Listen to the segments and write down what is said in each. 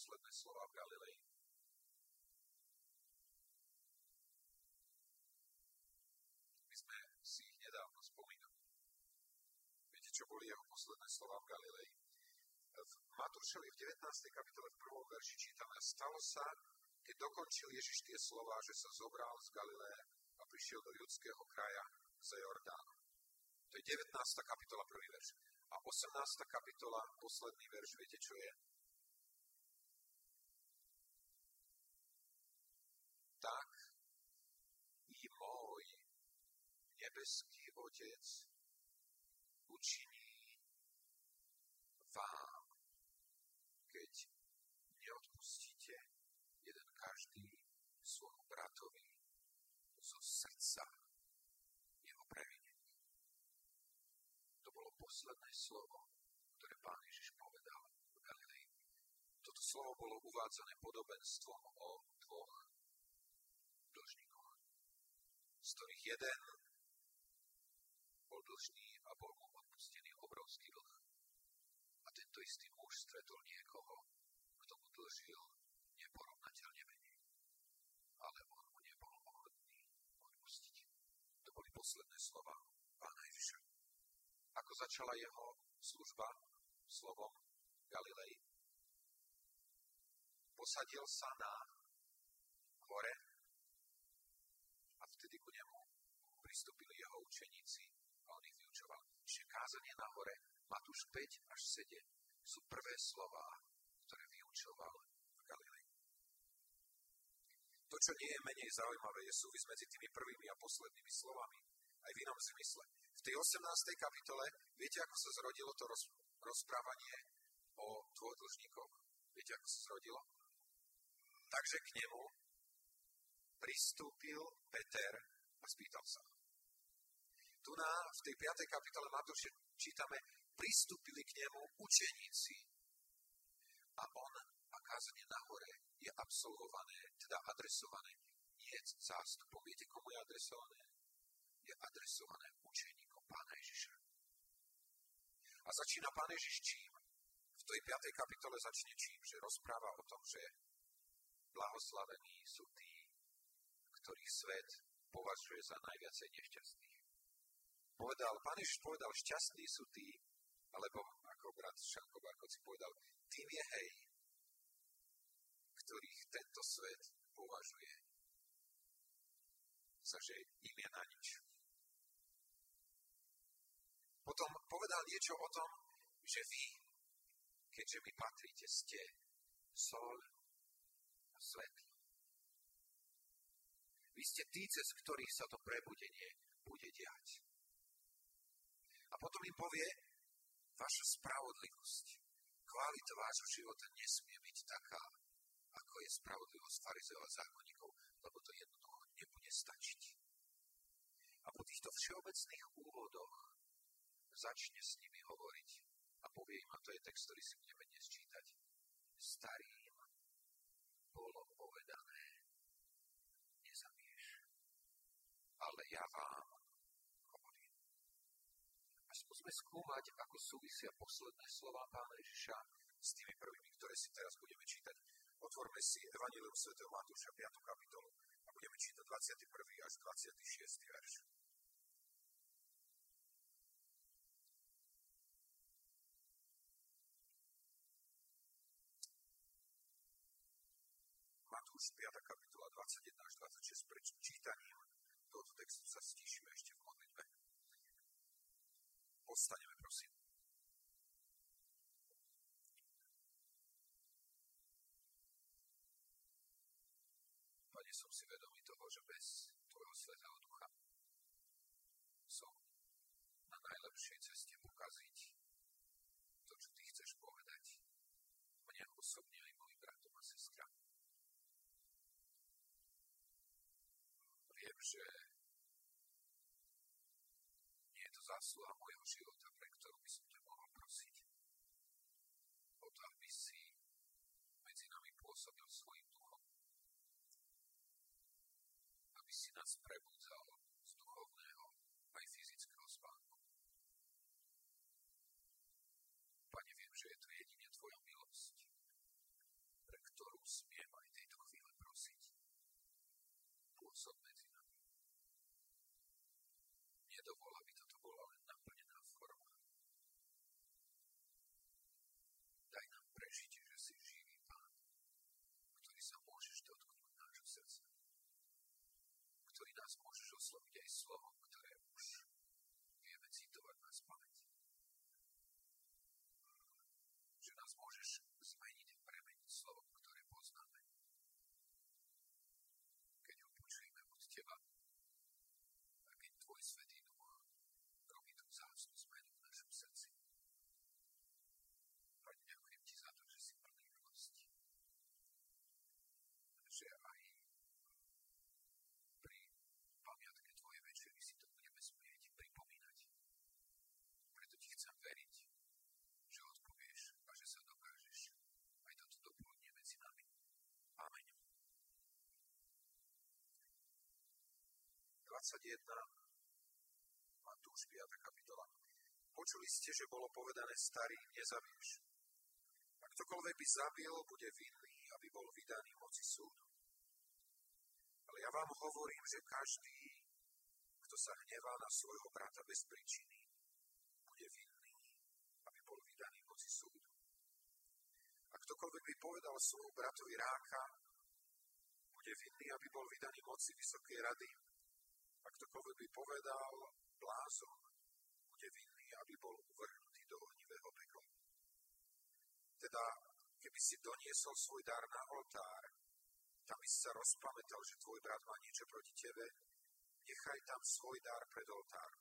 posledné slova v Galilei. My sme si ich nedávno spomínali. Viete, čo boli jeho posledné slova v Galilei? V Matúšovi v 19. kapitole v prvom verši čítame, stalo sa, keď dokončil Ježiš tie slova, že sa zobral z Galileje a prišiel do judského kraja za Jordánu. To je 19. kapitola, prvý verš. A 18. kapitola, posledný verš, viete, čo je? Tak i môj nebeský Otec učiní vám, keď neodpustíte jeden každý svojmu bratovi zo srdca jeho previnenie. To bolo posledné slovo, ktoré pán Ježiš povedal v Galilei. Toto slovo bolo uvádzané podobenstvom o dvoch dlžníkoch, z ktorých jeden bol dlžný a bol mu odpustený obrovský dlh. A tento istý muž stretol niekoho, kto mu dlžil neporovnateľne menej. Ale on mu nebol ochotný odpustiť. To boli posledné slova pána Ježiša. Ako začala jeho služba slovom Galilei, posadil sa na hore a vtedy ku nemu pristúpili jeho učeníci a on ich vyučoval. Čiže kázanie na hore, Matúš 5 až 7, sú prvé slova, ktoré vyučoval v Galilei. To, čo nie je menej zaujímavé, je súvis medzi tými prvými a poslednými slovami, aj v inom zmysle. V tej 18. kapitole, viete, ako sa zrodilo to roz, rozprávanie o dvoch dlžníkoch? Viete, ako sa zrodilo? Takže k nemu pristúpil Peter a spýtal sa. Tu na, v tej 5. kapitole Matúše čítame, pristúpili k nemu učeníci a on a kázanie na hore je absolvované, teda adresované nie zástupom. Viete, komu je adresované? Je adresované učeníkom Pána Ježiša. A začína Pán Ježiš čím? V tej 5. kapitole začne čím? Že rozpráva o tom, že blahoslavení sú tí, ktorých svet považuje za najviacej nešťastných. Povedal, Pán Ježiš povedal, šťastní sú tí, alebo ako brat Šanko si povedal, tým je hej, ktorých tento svet považuje za, že im je na nič. Potom povedal niečo o tom, že vy, keďže mi patríte, ste sol a svetlo. Vy ste tí, cez ktorých sa to prebudenie bude diať. A potom im povie, vaša spravodlivosť, kvalita vášho života nesmie byť taká, ako je spravodlivosť farizeov a zákonníkov, lebo to jednoducho nebude stačiť. A po týchto všeobecných úvodoch začne s nimi hovoriť a povie im, a to je text, ktorý si budeme dnes čítať, starým bolo povedané, nezabiješ, ale ja vám. Skúsme skúmať, ako súvisia posledné slova pána Ježiša s tými prvými, ktoré si teraz budeme čítať. Otvorme si Evangelium Sv. Matúša 5. kapitolu a budeme čítať 21. až 26. verš. Matúš 5. kapitola 21 až 26. Pred čítaním tohoto textu sa stíšime ešte v modlitbe. Postaneme, prosím. Pane, som si vedomý toho, že bez Tvojho Svetého Ducha som na najlepšej ceste pokaziť to, čo Ty chceš povedať mne osobne aj mojim bratom a sestram. Viem, že zásluha mojho života, pre ktorú by som ťa mohol prosiť. O to, aby si medzi nami pôsobil svojim duchom aby si nás prebudzal z duchovného aj fyzického spánku. Pane, viem, že je to jedine Tvoja milosť, pre som medzi nami. Nedovol, aby toto bola len naplnená forma. Daj nám prežiť, že si živý Pán, ktorý sa môžeš dotknúť nášho srdca, ktorý nás môžeš osloviť aj slovom, ktoré už vieme citovať na spameť. Že nás môžeš zmeniť a premeniť slovom, ktoré poznáme. Keď ho počujeme od Teba a keď Tvoj Svetý Duch robí tú vzácnu zmenu v našom srdci. Pane, ďakujem Ti za to, že si plný milosti. Že aj pri pamiatke Tvojej večery si to budeme smieť pripomínať. Preto Ti chcem veriť, že odpovieš a že sa dokážeš aj toto dopoludne medzi nami. Amen. 21. Matúš 5. kapitola. Počuli ste, že bolo povedané starý, nezabiješ. Ak ktokoľvek by zabil, bude vinný, aby bol vydaný moci súdu. Ale ja vám hovorím, že každý, kto sa hnevá na svojho brata bez príčiny, bude vinný, aby bol vydaný moci súdu. A ktokoľvek by povedal svojmu bratovi ráka, bude vinný, aby bol vydaný moci Vysokej rady. A ktokoľvek by povedal blázon, bude vinný, aby bol uvrhnutý do ohnivého pekla. Teda, keby si doniesol svoj dar na oltár, tam by si sa rozpamätal, že tvoj brat má niečo proti tebe, nechaj tam svoj dar pred oltár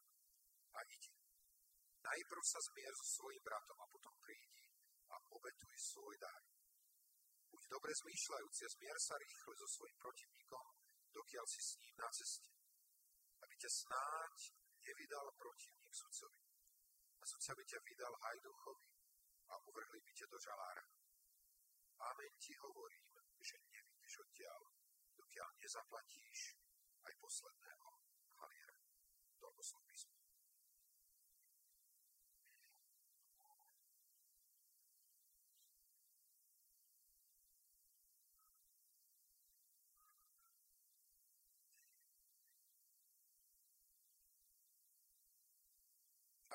a idi. Najprv sa zmier so svojim bratom a potom prídi a obetuj svoj dar. Buď dobre zmýšľajúci a zmier sa rýchle so svojim protivníkom, dokiaľ si s ním na ceste. Aby ťa snáď nevydal protivník sudcovi. A sudca by ťa vydal hajduchovi a uvrhli by ťa do žalára. Amen ti hovorím, že nevidíš odtiaľ, dokiaľ nezaplatíš aj posledného haliera. Toľko slov písmu.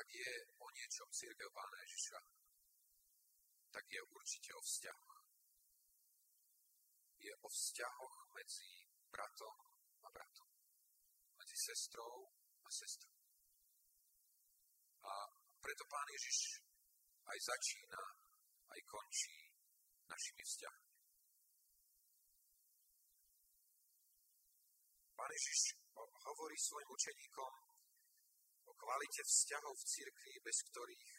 Ak je o niečom církev Pána Ježiša, tak je určite o vzťahoch. Je o vzťahoch medzi bratom a bratom. Medzi sestrou a sestrou. A preto Pán Ježiš aj začína, aj končí našimi vzťahmi. Pán Ježiš hovorí svojim učeníkom kvalite vzťahov v cirkvi, bez ktorých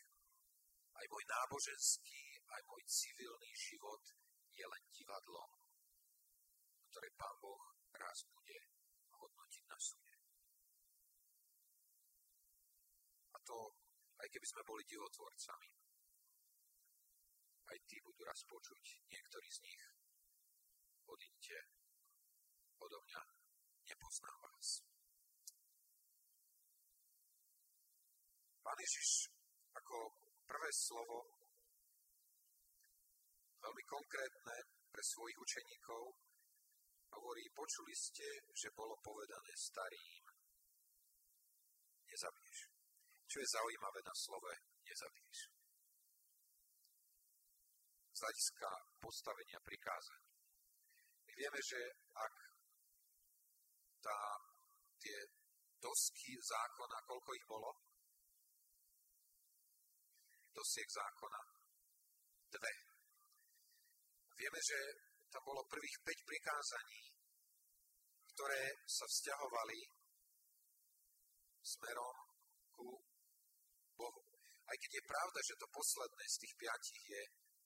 aj môj náboženský, aj môj civilný život je len divadlom, ktoré Pán Boh raz bude hodnotiť na súde. A to, aj keby sme boli divotvorcami, aj tí budú raz počuť, niektorí z nich, odíďte odo mňa, nepoznám vás. Pán Ježiš ako prvé slovo, veľmi konkrétne pre svojich učeníkov, hovorí, počuli ste, že bolo povedané starým, nezabiješ. Čo je zaujímavé na slove nezabiješ? Z hľadiska postavenia prikázaní. My vieme, že ak tá, tie dosky zákona, koľko ich bolo? Dosiek zákona? Dve. Vieme, že tam bolo prvých 5 prikázaní, ktoré sa vzťahovali smerom ku Bohu. Aj keď je pravda, že to posledné z tých piatich je,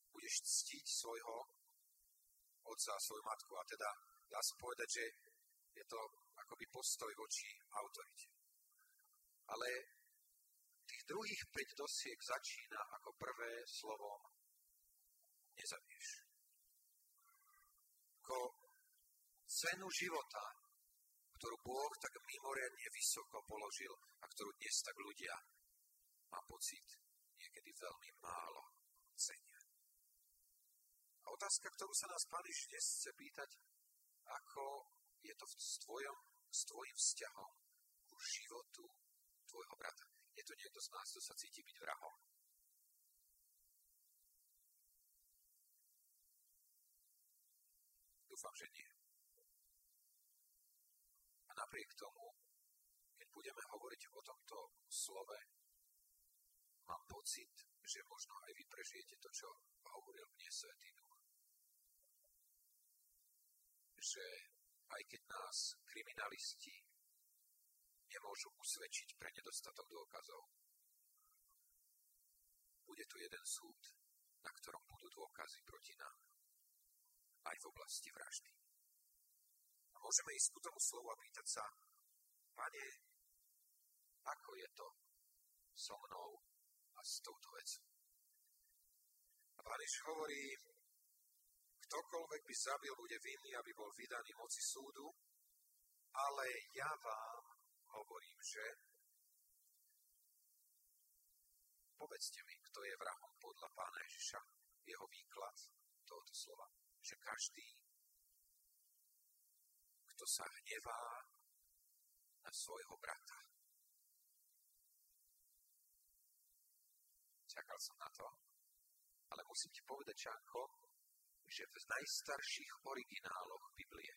budeš ctiť svojho otca a svoju matku. A teda dá sa povedať, že je to akoby postoj voči autorite. Ale tých druhých 5 dosiek začína ako prvé slovom nezabiješ. Ako cenu života, ktorú Boh tak mimoriadne vysoko položil a ktorú dnes tak ľudia, mám pocit, niekedy veľmi málo cenia. A otázka, ktorú sa nás Pán dnes chce pýtať, ako je to s, tvojom, s tvojim vzťahom ku životu tvojho brata. Je to niekto z nás, kto sa cíti byť vrahom? Dúfam, že nie. A napriek tomu, keď budeme hovoriť o tomto slove, mám pocit, že možno aj vy prežijete to, čo hovoril mne Svetý Duch. Že aj keď nás kriminalisti nemôžu usvedčiť pre nedostatok dôkazov, bude tu jeden súd, na ktorom budú dôkazy proti nám. Aj v oblasti vraždy. A môžeme ísť ku tomu slovu a pýtať sa, Pane, ako je to so mnou a s touto vecou? A Pán hovorí, ktokoľvek by zabil, bude vinný, aby bol vydaný moci súdu, ale ja vám hovorím, že povedzte mi, kto je vrahom podľa pána Ježiša, jeho výklad tohoto slova, že každý, kto sa hnevá na svojho brata. Čakal som na to, ale musím ti povedať, Čanko, že v najstarších origináloch Biblie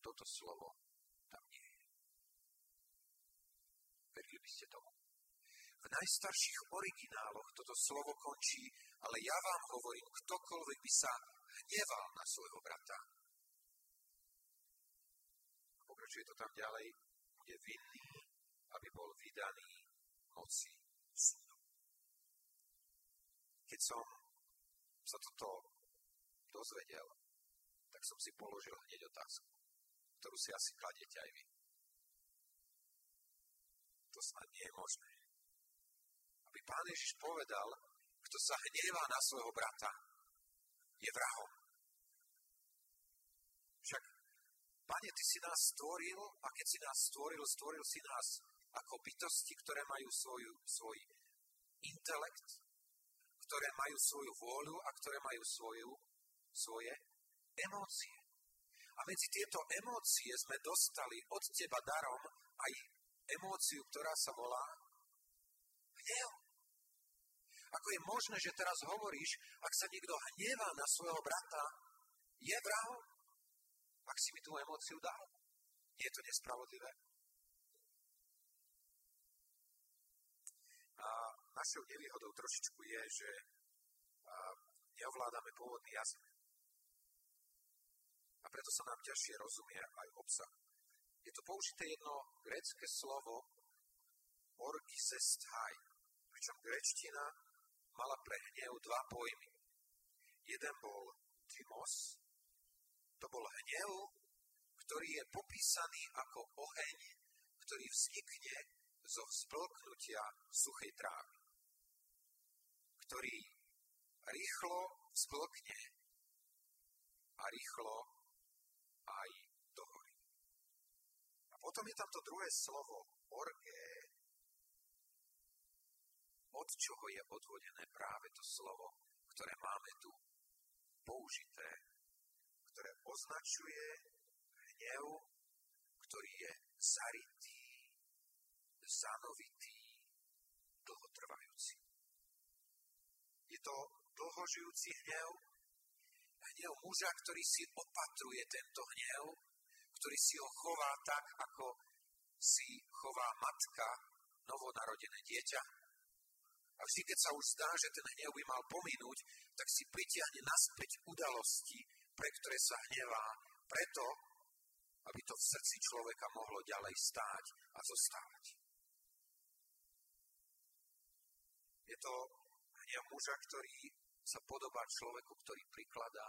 toto slovo tam nie je. Verili by ste tomu? V najstarších origináloch toto slovo končí, ale ja vám hovorím, ktokoľvek by sa hneval na svojho brata. Pokračuje to tam ďalej, bude vinný, aby bol vydaný moci súdu. Keď som sa toto dozvedel, tak som si položil hneď otázku, ktorú si asi kladiete aj vy. To snad nie je možné. Aby pán Ježiš povedal, kto sa hnevá na svojho brata, je vrahom. Však, pane, ty si nás stvoril a keď si nás stvoril, stvoril si nás ako bytosti, ktoré majú svoju, svoj intelekt, ktoré majú svoju vôľu a ktoré majú svoju svoje emócie. A medzi tieto emócie sme dostali od teba darom aj emóciu, ktorá sa volá hnev. Ako je možné, že teraz hovoríš, ak sa niekto hnevá na svojho brata, je vrahom? Ak si mi tú emóciu dal, je to nespravodlivé? A našou nevýhodou trošičku je, že neovládame pôvodný jazyk. A preto sa nám ťažšie rozumie aj obsah. Je to použité jedno grecké slovo orgisesthai, pričom grečtina mala pre hnev dva pojmy. Jeden bol tymos, to bol hnev, ktorý je popísaný ako oheň, ktorý vznikne zo vzplknutia suchej trávy, ktorý rýchlo vzplkne a rýchlo aj potom je tam to druhé slovo, orge, od čoho je odvodené práve to slovo, ktoré máme tu použité, ktoré označuje hnev, ktorý je zaritý, zanovitý, dlhotrvajúci. Je to dlhožijúci hnev, hnev muža, ktorý si opatruje tento hnev, ktorý si ho chová tak, ako si chová matka novonarodené dieťa. A vždy, keď sa už zdá, že ten hnev by mal pominúť, tak si pritiahne naspäť udalosti, pre ktoré sa hnevá, preto, aby to v srdci človeka mohlo ďalej stáť a zostávať. Je to hnev muža, ktorý sa podobá človeku, ktorý prikladá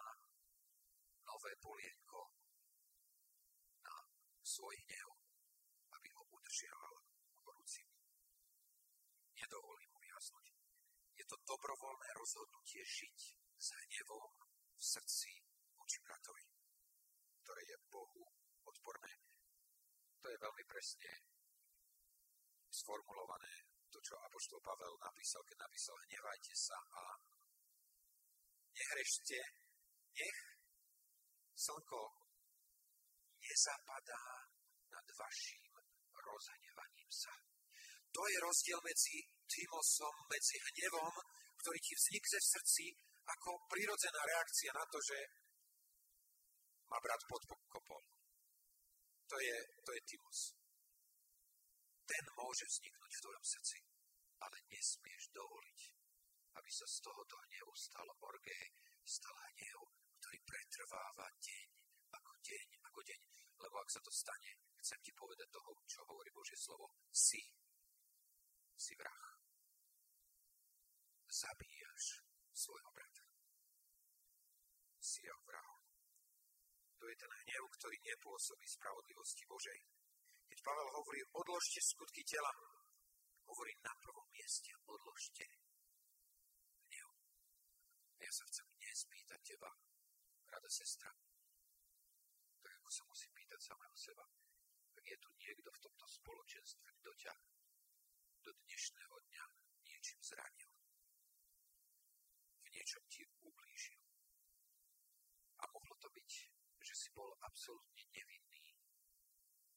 nové polienko svoj hnev, aby ho udržiaval horúcim. Nedovolí mu vyhasnúť. Je to dobrovoľné rozhodnutie žiť s hnevom v srdci voči bratovi, ktoré je Bohu odporné. To je veľmi presne sformulované to, čo Apoštol Pavel napísal, keď napísal hnevajte sa a nehrešte, nech slnko nezapadá nad vašim rozhnevaním sa. To je rozdiel medzi Timosom, medzi hnevom, ktorý ti vznikne v srdci ako prirodzená reakcia na to, že ma brat podkopol. To je, to je Timos. Ten môže vzniknúť v tvojom srdci, ale nesmieš dovoliť, aby sa z tohoto hnevu stalo orgé, stal hnev, ktorý pretrváva deň ako deň ako deň. Lebo ak sa to stane, chcem ti povedať toho, čo hovorí Božie slovo. Si. Si vrah. Zabíjaš svojho brata. Si jeho vrahom. To je ten hnev, ktorý nepôsobí spravodlivosti Božej. Keď Pavel hovorí, odložte skutky tela, hovorí na prvom mieste, odložte hnev. A ja sa chcem dnes pýtať teba, rada sestra, ako sa musí pýtať samého seba, ak je tu niekto v tomto spoločenstve, kto ťa do dnešného dňa niečím zranil, v niečom ti ublížil. A mohlo to byť, že si bol absolútne nevinný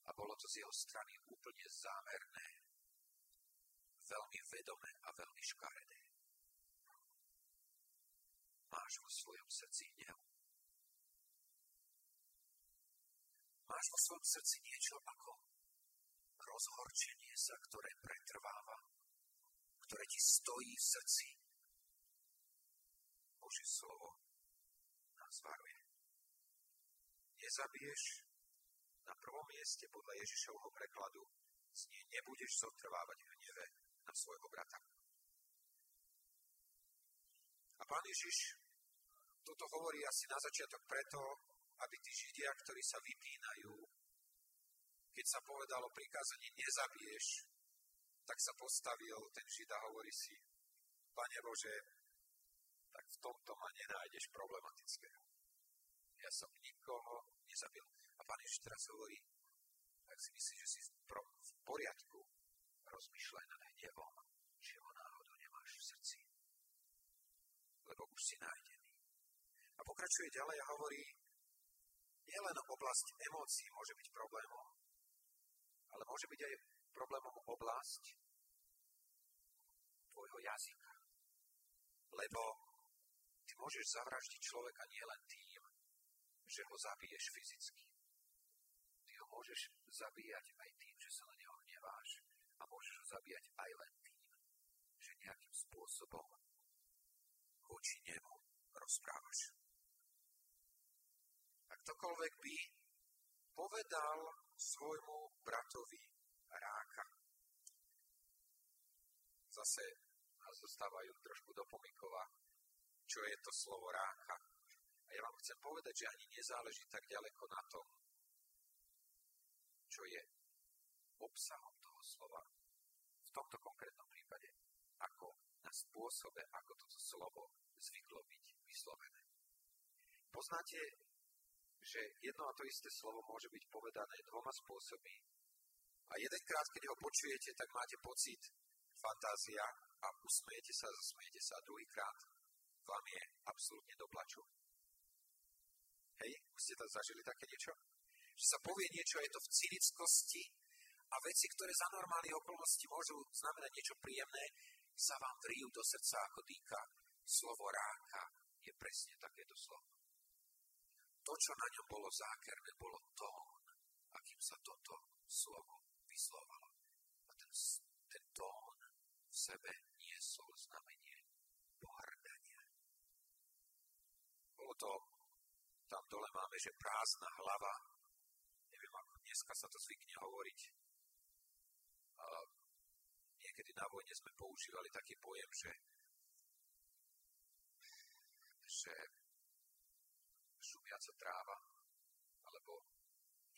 a bolo to z jeho strany úplne zámerné, veľmi vedomé a veľmi škaredé. Máš vo svojom srdci hnev. Máš vo svojom srdci niečo ako rozhorčenie sa, ktoré pretrváva, ktoré ti stojí v srdci. Božie slovo nás varuje. Nezabiješ na prvom mieste podľa Ježišovho prekladu znie nebudeš zotrvávať v hneve na svojho brata. A pán Ježiš toto hovorí asi na začiatok preto, aby tí Židia, ktorí sa vypínajú, keď sa povedalo prikázanie nezabiješ, tak sa postavil ten Žida a hovorí si, Pane Bože, tak v tomto ma nenájdeš problematického. Ja som nikoho nezabil. A Pán Ježiš teraz hovorí, ak si myslíš, že si v, poriadku, rozmýšľaj nad hnevom, že ho náhodou nemáš v srdci. Lebo už si nájdený. A pokračuje ďalej a hovorí, nielen oblasť emócií môže byť problémom, ale môže byť aj problémom oblasť tvojho jazyka. Lebo ty môžeš zavraždiť človeka nielen tým, že ho zabiješ fyzicky. Ty ho môžeš zabíjať aj tým, že sa na neho hneváš. A môžeš ho zabíjať aj len tým, že nejakým spôsobom voči nemu rozprávaš. Ktokoľvek by povedal svojmu bratovi ráka. Zase nás zostávajú trošku do pomikova, čo je to slovo ráka. A ja vám chcem povedať, že ani nezáleží tak ďaleko na tom, čo je obsahom toho slova. V tomto konkrétnom prípade, ako na spôsobe, ako toto slovo zvyklo byť vyslovené. Poznáte, že jedno a to isté slovo môže byť povedané dvoma spôsobmi a jedenkrát, keď ho počujete, tak máte pocit fantázia a usmejete sa, zasmejete sa a druhýkrát vám je absolútne do plaču. Hej, už ste to zažili také niečo? Že sa povie niečo, je to v cynickosti a veci, ktoré za normálnych okolností môžu znamenať niečo príjemné, sa vám vrijú do srdca ako dýka. Slovo ráka je presne takéto slovo. To, čo na ňom bolo zákerné, bolo tón, akým sa toto slovo vyslovalo. A ten, ten tón v sebe niesol znamenie pohrdania. Bolo to tam dole máme, že prázdna hlava. Neviem, ako dneska sa to zvykne hovoriť. A niekedy na vojne sme používali taký pojem, že, že šumiaca tráva alebo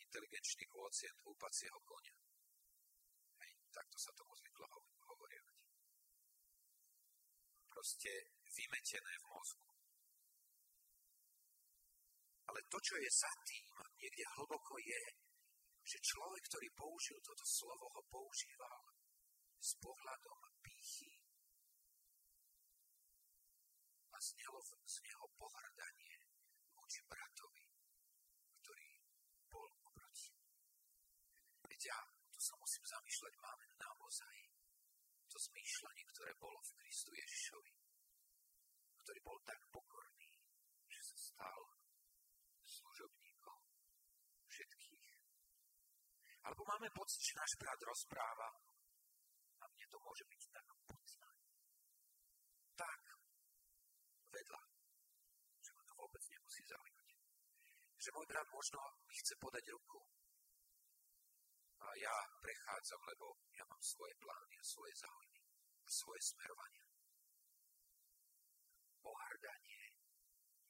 inteligenčný kvocient húpacieho konia. Hej, takto sa tomu zvyklo hovoriť. Proste vymetené v mozgu. Ale to, čo je za tým, niekde hlboko je, že človek, ktorý použil toto slovo, ho používal s pohľadom pýchy a znelo z neho pohrdanie oproti bratovi, ktorý bol oproti. Viete, a tu sa musím zamýšľať, máme naozaj to zmýšľanie, ktoré bolo v Kristu Ježišovi, ktorý bol tak pokorný, že sa stal služobníkom všetkých. Alebo máme pocit, že náš brat rozpráva a mne to môže byť tak Že môj brat možno mi chce podať ruku, a ja prechádzam, lebo ja mám svoje plány a svoje záujmy svoje smerovania. Pohrdanie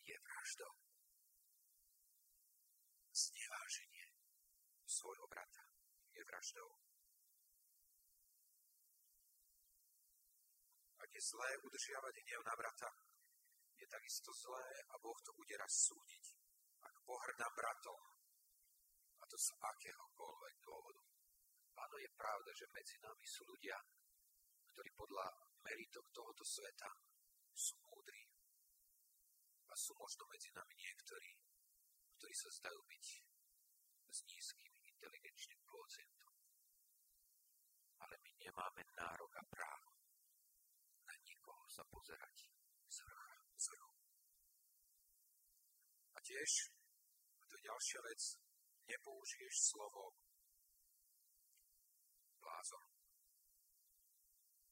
je vraždou. Zneváženie svojho brata je vraždou. Ak je zlé udržiavať hnev na brata, je takisto zlé a Boh to bude raz súdiť. Ak pohrdám bratom, a to z akéhokoľvek dôvodu. Áno, je pravda, že medzi nami sú ľudia, ktorí podľa meritok tohoto sveta sú múdri. A sú možno medzi nami niektorí, ktorí sa zdajú byť s nízkym inteligenčným kvocientom. Ale my nemáme nárok a právo na nikoho sa pozerať z vrcha, tiež, a to je ďalšia vec, nepoužiješ slovo blázon.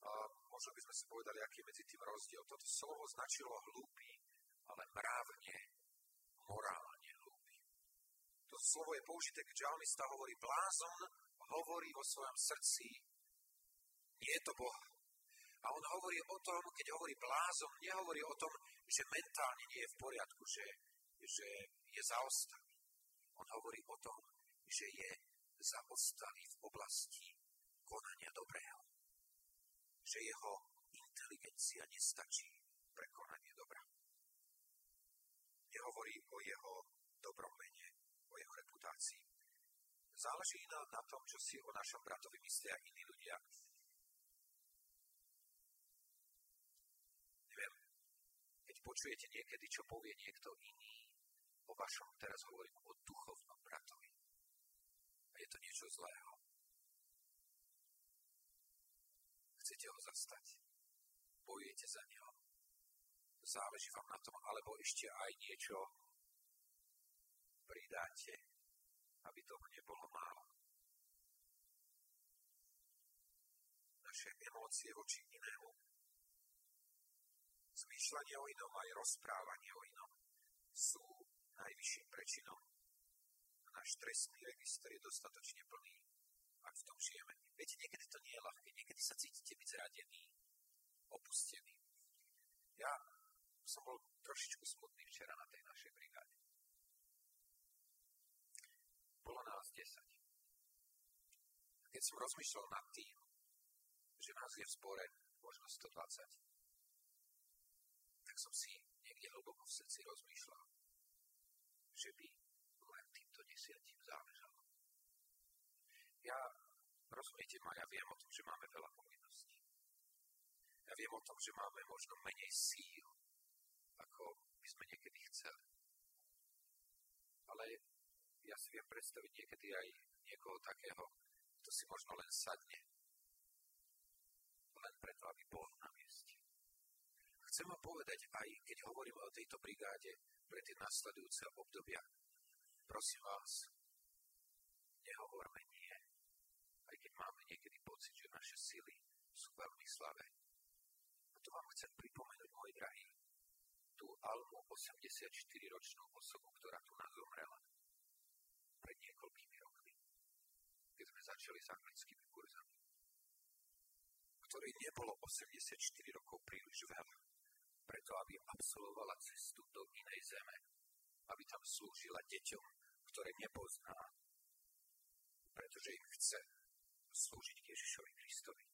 A možno by sme si povedali, aký je medzi tým rozdiel. Toto slovo značilo hlúpy, ale mravne, morálne hlúpy. To slovo je použité, keď žalmista hovorí blázon, hovorí vo svojom srdci, nie je to Boh. A on hovorí o tom, keď hovorí blázon, nehovorí o tom, že mentálne nie je v poriadku, že, že je zaostalý. On hovorí o tom, že je zaostalý v oblasti konania dobrého. Že jeho inteligencia nestačí pre konanie dobra. Nehovorí o jeho dobrom mene, o jeho reputácii. Záleží na, na tom, čo si o našom bratovi myslia iní ľudia. Neviem, keď počujete niekedy, čo povie niekto iný, o vašom, teraz hovorím o duchovnom bratovi. A je to niečo zlého. Chcete ho zastať. Bojujete za neho. Záleží vám na tom, alebo ešte aj niečo pridáte, aby toho nebolo málo. Naše emócie voči inému, zmýšľanie o inom, aj rozprávanie o inom sú najvyšším prečinom. A náš trestný register je dostatočne plný, ak v tom žijeme. Viete, niekedy to nie je ľahké, niekedy sa cítite byť zradený, opustený. Ja som bol trošičku smutný včera na tej našej brigáde. Bolo nás 10. Keď som rozmýšľal nad tým, že nás je v spore možno 120, tak som si niekde hlboko v srdci rozmýšľal, že by len týmto desiatim záležalo. Ja, rozumiete ma, ja viem o tom, že máme veľa povinností. Ja viem o tom, že máme možno menej síl, ako by sme niekedy chceli. Ale ja si viem predstaviť niekedy aj niekoho takého, kto si možno len sadne. Len preto, aby bol na mieste. Chcem vám povedať, aj keď hovorím o tejto brigáde pre tie nasledujúce obdobia, prosím vás, nehovorme nie, aj keď máme niekedy pocit, že naše sily sú veľmi slabé. A to vám chcem pripomenúť, môj drahý, tú Almu 84-ročnú osobu, ktorá tu nás zomrela pred niekoľkými rokmi, keď sme začali s anglickými kurzami, ktorej nebolo 84 rokov príliš veľa preto, aby absolvovala cestu do inej zeme, aby tam slúžila deťom, ktoré nepozná, pretože im chce slúžiť Ježišovi Kristovi.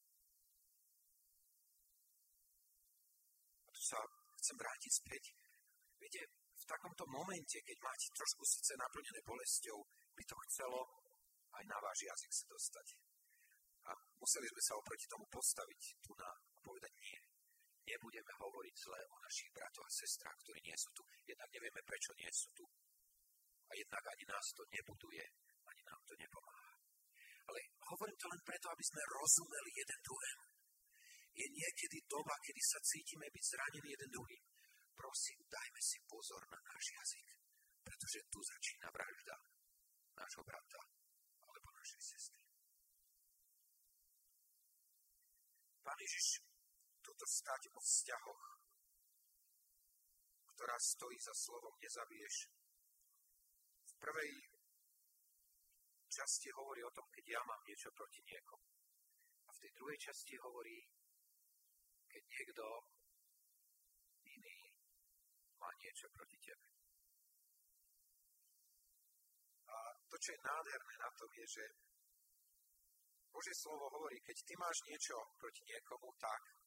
A tu sa chcem vrátiť späť. Viete, v takomto momente, keď máte trošku srdce naplnené bolesťou, by to chcelo aj na váš jazyk sa dostať. A museli sme sa oproti tomu postaviť tu na a povedať nie nebudeme hovoriť zle o našich bratoch a sestrách, ktorí nie sú tu. Jednak nevieme, prečo nie sú tu. A jednak ani nás to nebuduje, ani nám to nepomáha. Ale hovorím to len preto, aby sme rozumeli jeden druhému. Je niekedy doba, kedy sa cítime byť zranení jeden druhým. Prosím, dajme si pozor na náš jazyk, pretože tu začína vražda nášho brata alebo našej sestry. Pán Ježiš, túto stať o vzťahoch, ktorá stojí za slovom nezabiješ, v prvej časti hovorí o tom, keď ja mám niečo proti niekomu. A v tej druhej časti hovorí, keď niekto iný má niečo proti tebe. A to, čo je nádherné na tom, je, že Božie slovo hovorí, keď ty máš niečo proti niekomu, tak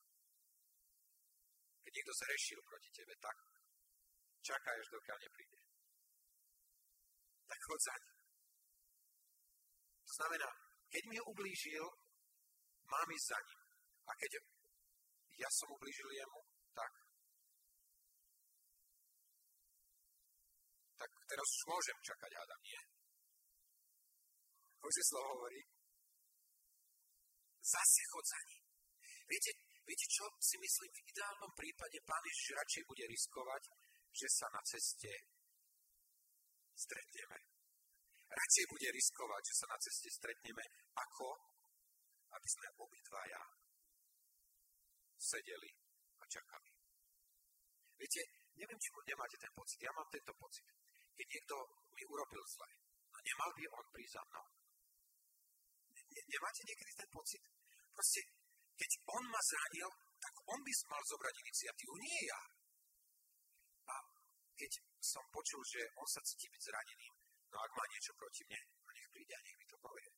keď niekto zrešil proti tebe, tak čakaj, až dokiaľ nepríde. Tak chod za ním. To znamená, keď mi ublížil, mám ísť za ním. A keď ja som ublížil jemu, tak tak teraz už môžem čakať, hádam, nie? Bože slovo hovorí, zase chod za ním. Viete, viete, čo si myslím? V ideálnom prípade pán Ježiš radšej bude riskovať, že sa na ceste stretneme. Radšej bude riskovať, že sa na ceste stretneme, ako aby sme obidvaja sedeli a čakali. Viete, neviem, či nemáte ten pocit. Ja mám tento pocit. Keď niekto mi urobil zle, no nemal by on prísť za mnou. Ne, nemáte niekedy ten pocit? Proste, keď on ma zranil, tak on by mal zobrať iniciatívu, nie ja. A keď som počul, že on sa cíti byť zraneným, no ak má niečo proti mne, no nech príde a nech mi to povie.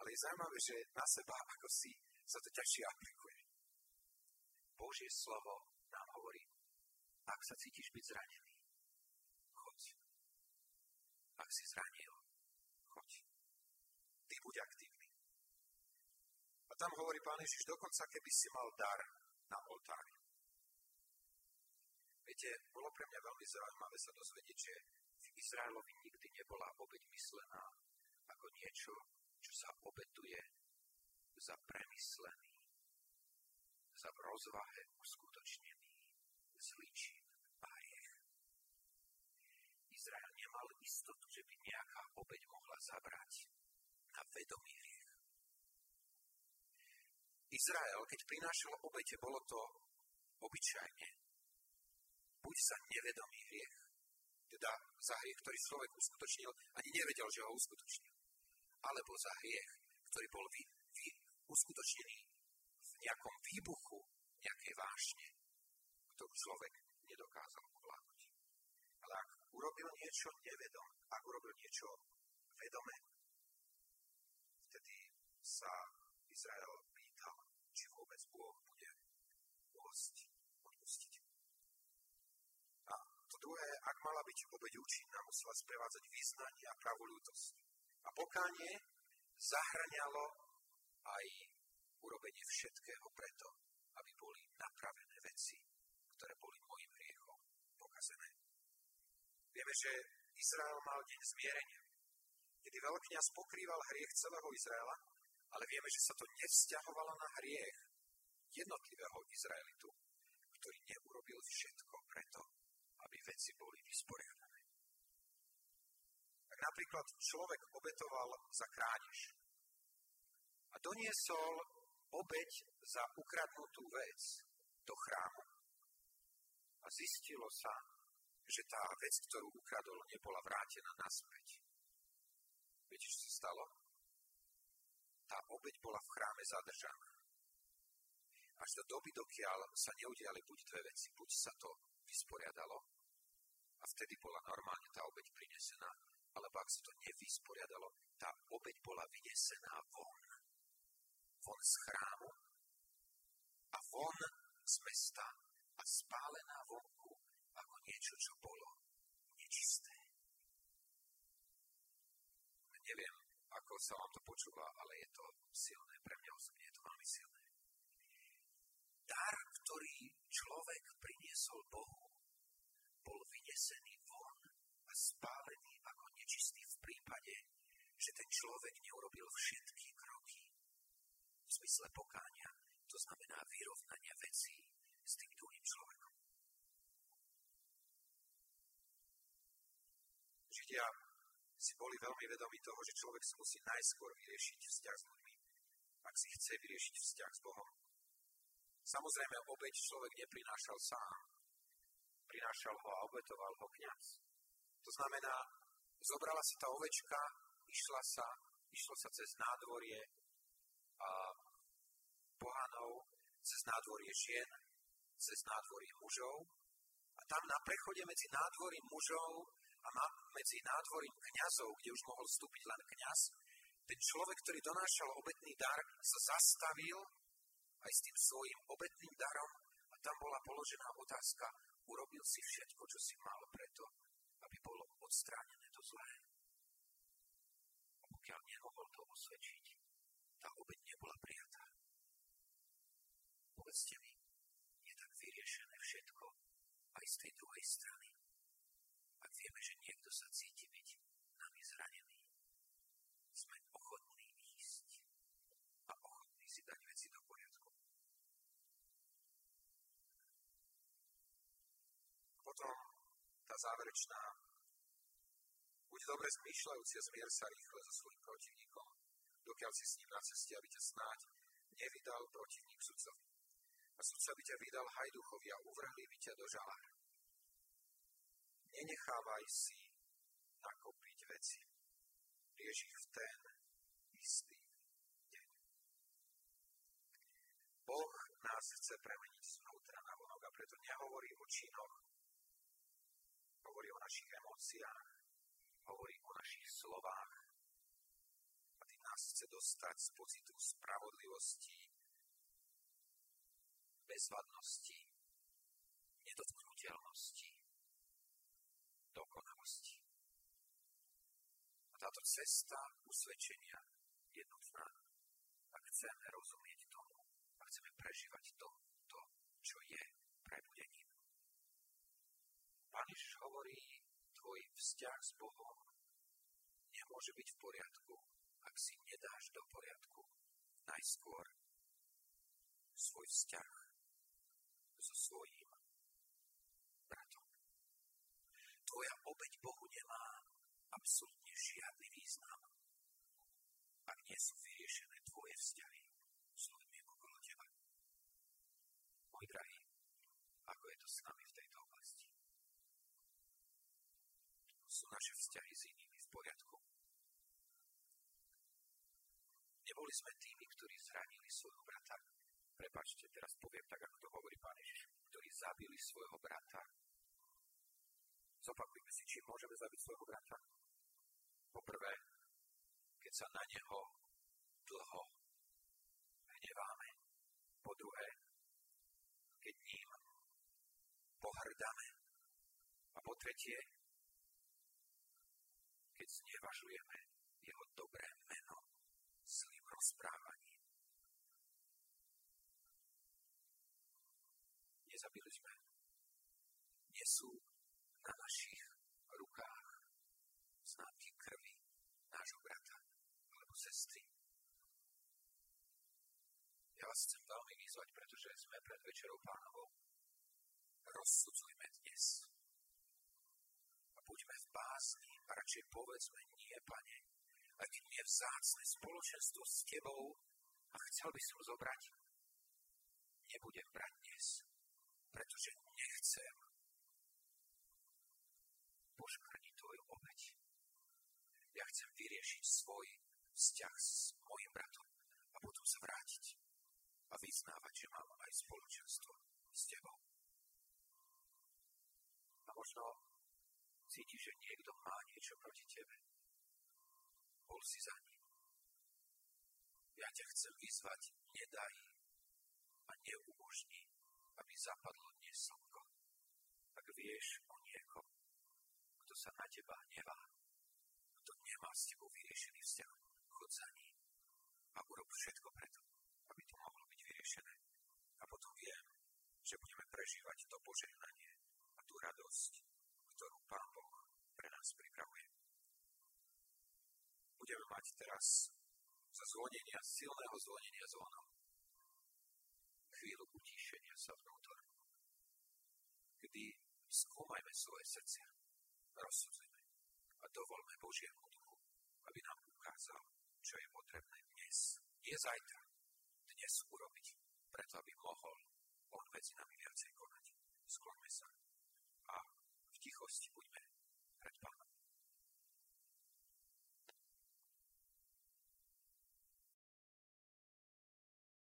Ale je zaujímavé, že na seba, ako si sa to ťažšie aplikuje. Božie slovo nám hovorí, ak sa cítiš byť zranený, choď. Ak si zranil, choď. Ty buď aktívny. Tam hovorí Pán Ježiš, dokonca keby si mal dar na oltári. Viete, bolo pre mňa veľmi zaujímavé sa dozvedieť, že v Izraelovi nikdy nebola obeď myslená ako niečo, čo sa obetuje za premyslený, za v rozvahe uskutočnený zličin a hriech. Izrael nemal istotu, že by nejaká obeď mohla zabrať na vedomý hriech. Izrael, keď prinášal obete, bolo to obyčajne buď za nevedomý hriech, teda za hriech, ktorý človek uskutočnil, ani nevedel, že ho uskutočnil, alebo za hriech, ktorý bol vy, vy, uskutočnený v nejakom výbuchu nejakej vášne, ktorú človek nedokázal ovládnuť. Ale ak urobil niečo nevedom, ak urobil niečo vedome, vtedy sa Izrael vôbec Boh bude môcť odpustiť. A to druhé, ak mala byť obeď účinná, musela sprevádzať význanie a pravolútosť. A pokánie zahranialo aj urobenie všetkého preto, aby boli napravené veci, ktoré boli mojim hriechom pokazené. Vieme, že Izrael mal deň zmierenia, kedy veľkňaz pokrýval hriech celého Izraela, ale vieme, že sa to nevzťahovalo na hriech jednotlivého Izraelitu, ktorý neurobil všetko preto, aby veci boli vysporiadané. Tak napríklad človek obetoval za krádež a doniesol obeď za ukradnutú vec do chrámu. A zistilo sa, že tá vec, ktorú ukradol, nebola vrátená naspäť. Viete, čo sa stalo? Tá obeď bola v chráme zadržaná. Až do doby, dokiaľ sa neudiali buď dve veci, buď sa to vysporiadalo a vtedy bola normálne tá obeď prinesená, alebo ak sa to nevysporiadalo, tá obeď bola vynesená von von z chrámu a von z mesta a spálená vonku ako niečo, čo bolo nečisté. Neviem, ako sa vám to počúva, ale je to silné. Pre mňa osobne je to veľmi silné. Dar, ktorý človek priniesol Bohu, bol vynesený von a spálený ako nečistý v prípade, že ten človek neurobil všetky kroky v zmysle pokánia, to znamená vyrovnania vecí s tým druhým človekom. Židia si boli veľmi vedomi toho, že človek si musí najskôr vyriešiť vzťah s ľuďmi, ak si chce vyriešiť vzťah s Bohom. Samozrejme, obeď človek neprinášal sám. Prinášal ho a obetoval ho kniaz. To znamená, zobrala sa tá ovečka, išla sa, išlo sa cez nádvorie a pohanov, cez nádvorie žien, cez nádvorie mužov a tam na prechode medzi nádvorím mužov a medzi nádvorím kňazov, kde už mohol vstúpiť len kňaz, ten človek, ktorý donášal obetný dar, sa zastavil aj s tým svojim obetným darom a tam bola položená otázka, urobil si všetko, čo si mal preto, aby bolo odstránené to zlé. A pokiaľ nemohol to osvedčiť, tá obeť nebola prijatá. Povedzte mi, je tak vyriešené všetko aj z tej druhej strany. Ak vieme, že niekto sa cíti byť nami zranený, sme ochotní ísť a ochotní si dať veci do poriadku. Potom tá záverečná Buď dobre zmýšľajúci a zmier sa rýchle so svojím protivníkom, dokiaľ si s ním na ceste, aby ťa snáď nevydal protivník sudcovi. A sudca by ťa vydal hajduchovi a uvrhli by ťa do žalára. Nenechávaj si nakopiť veci. Rieš ich v ten istý deň. Boh nás chce premeniť znútra na vonok a preto nehovorí o činoch, hovorí o našich emóciách, hovorí o našich slovách a tým nás chce dostať z pocitu spravodlivosti, bezvadnosti, nedotknutelnosti, dokonalosti. A táto cesta usvedčenia je nutná, ak chceme rozumieť tomu a chceme prežívať to, to čo je prebudením. Pán Ježiš hovorí, tvoj vzťah s Bohom nemôže byť v poriadku, ak si nedáš do poriadku najskôr svoj vzťah so svojím bratom. Tvoja obeď Bohu nemá absolútne žiadny význam, ak nie sú vyriešené tvoje vzťahy s ľuďmi okolo teba. Môj drahý, ako je to s nami v tejto oblasti? Sú naše vzťahy s inými v poriadku? Neboli sme tými, ktorí zranili svojho brata. Prepačte, teraz poviem tak, ako to hovorí Pán Ježiš, ktorí zabili svojho brata. Zopakujme si, či môžeme zabiť svojho brata. Poprvé, keď sa na neho dlho hneváme. Po druhé, keď ním pohrdáme. A po tretie, keď znevažujeme jeho dobré meno zlým rozprávaním. Nezabili sme. Nie sú na našich rukách známky krvi nášho brata alebo sestry. Ja vás chcem veľmi vyzvať, pretože sme pred večerou pánovou. Rozsudzujme dnes. A buďme v bázni a radšej povedzme nie, pane, aj keď je vzácne spoločenstvo s tebou a chcel by som zobrať, nebudem brať dnes, pretože nechcem poškvrniť tvoju obeď. Ja chcem vyriešiť svoj vzťah s mojim bratom a potom sa vrátiť a vyznávať, že mám aj spoločenstvo s tebou. A možno cítiš, že niekto má niečo proti tebe bol si za ním. Ja ťa chcem vyzvať, nedaj a neumožni, aby zapadlo dnes slnko. Ak vieš o niekom, kto sa na teba hnevá, kto nemá s tebou vyriešený vzťah, chod za ním a urob všetko preto, aby to mohlo byť vyriešené. A potom viem, že budeme prežívať to požehnanie a tú radosť, ktorú Pán Boh pre nás pripravuje budeme mať teraz za zvonenia, silného zvonenia zvonov chvíľu utíšenia sa vnútornú, kedy skúmajme svoje srdcia, rozsudzujme a dovolme Božiemu duchu, aby nám ukázal, čo je potrebné dnes, nie zajtra, dnes urobiť, preto aby mohol on medzi nami viacej konať. Skloňme sa tichosti buďme pred Pánom.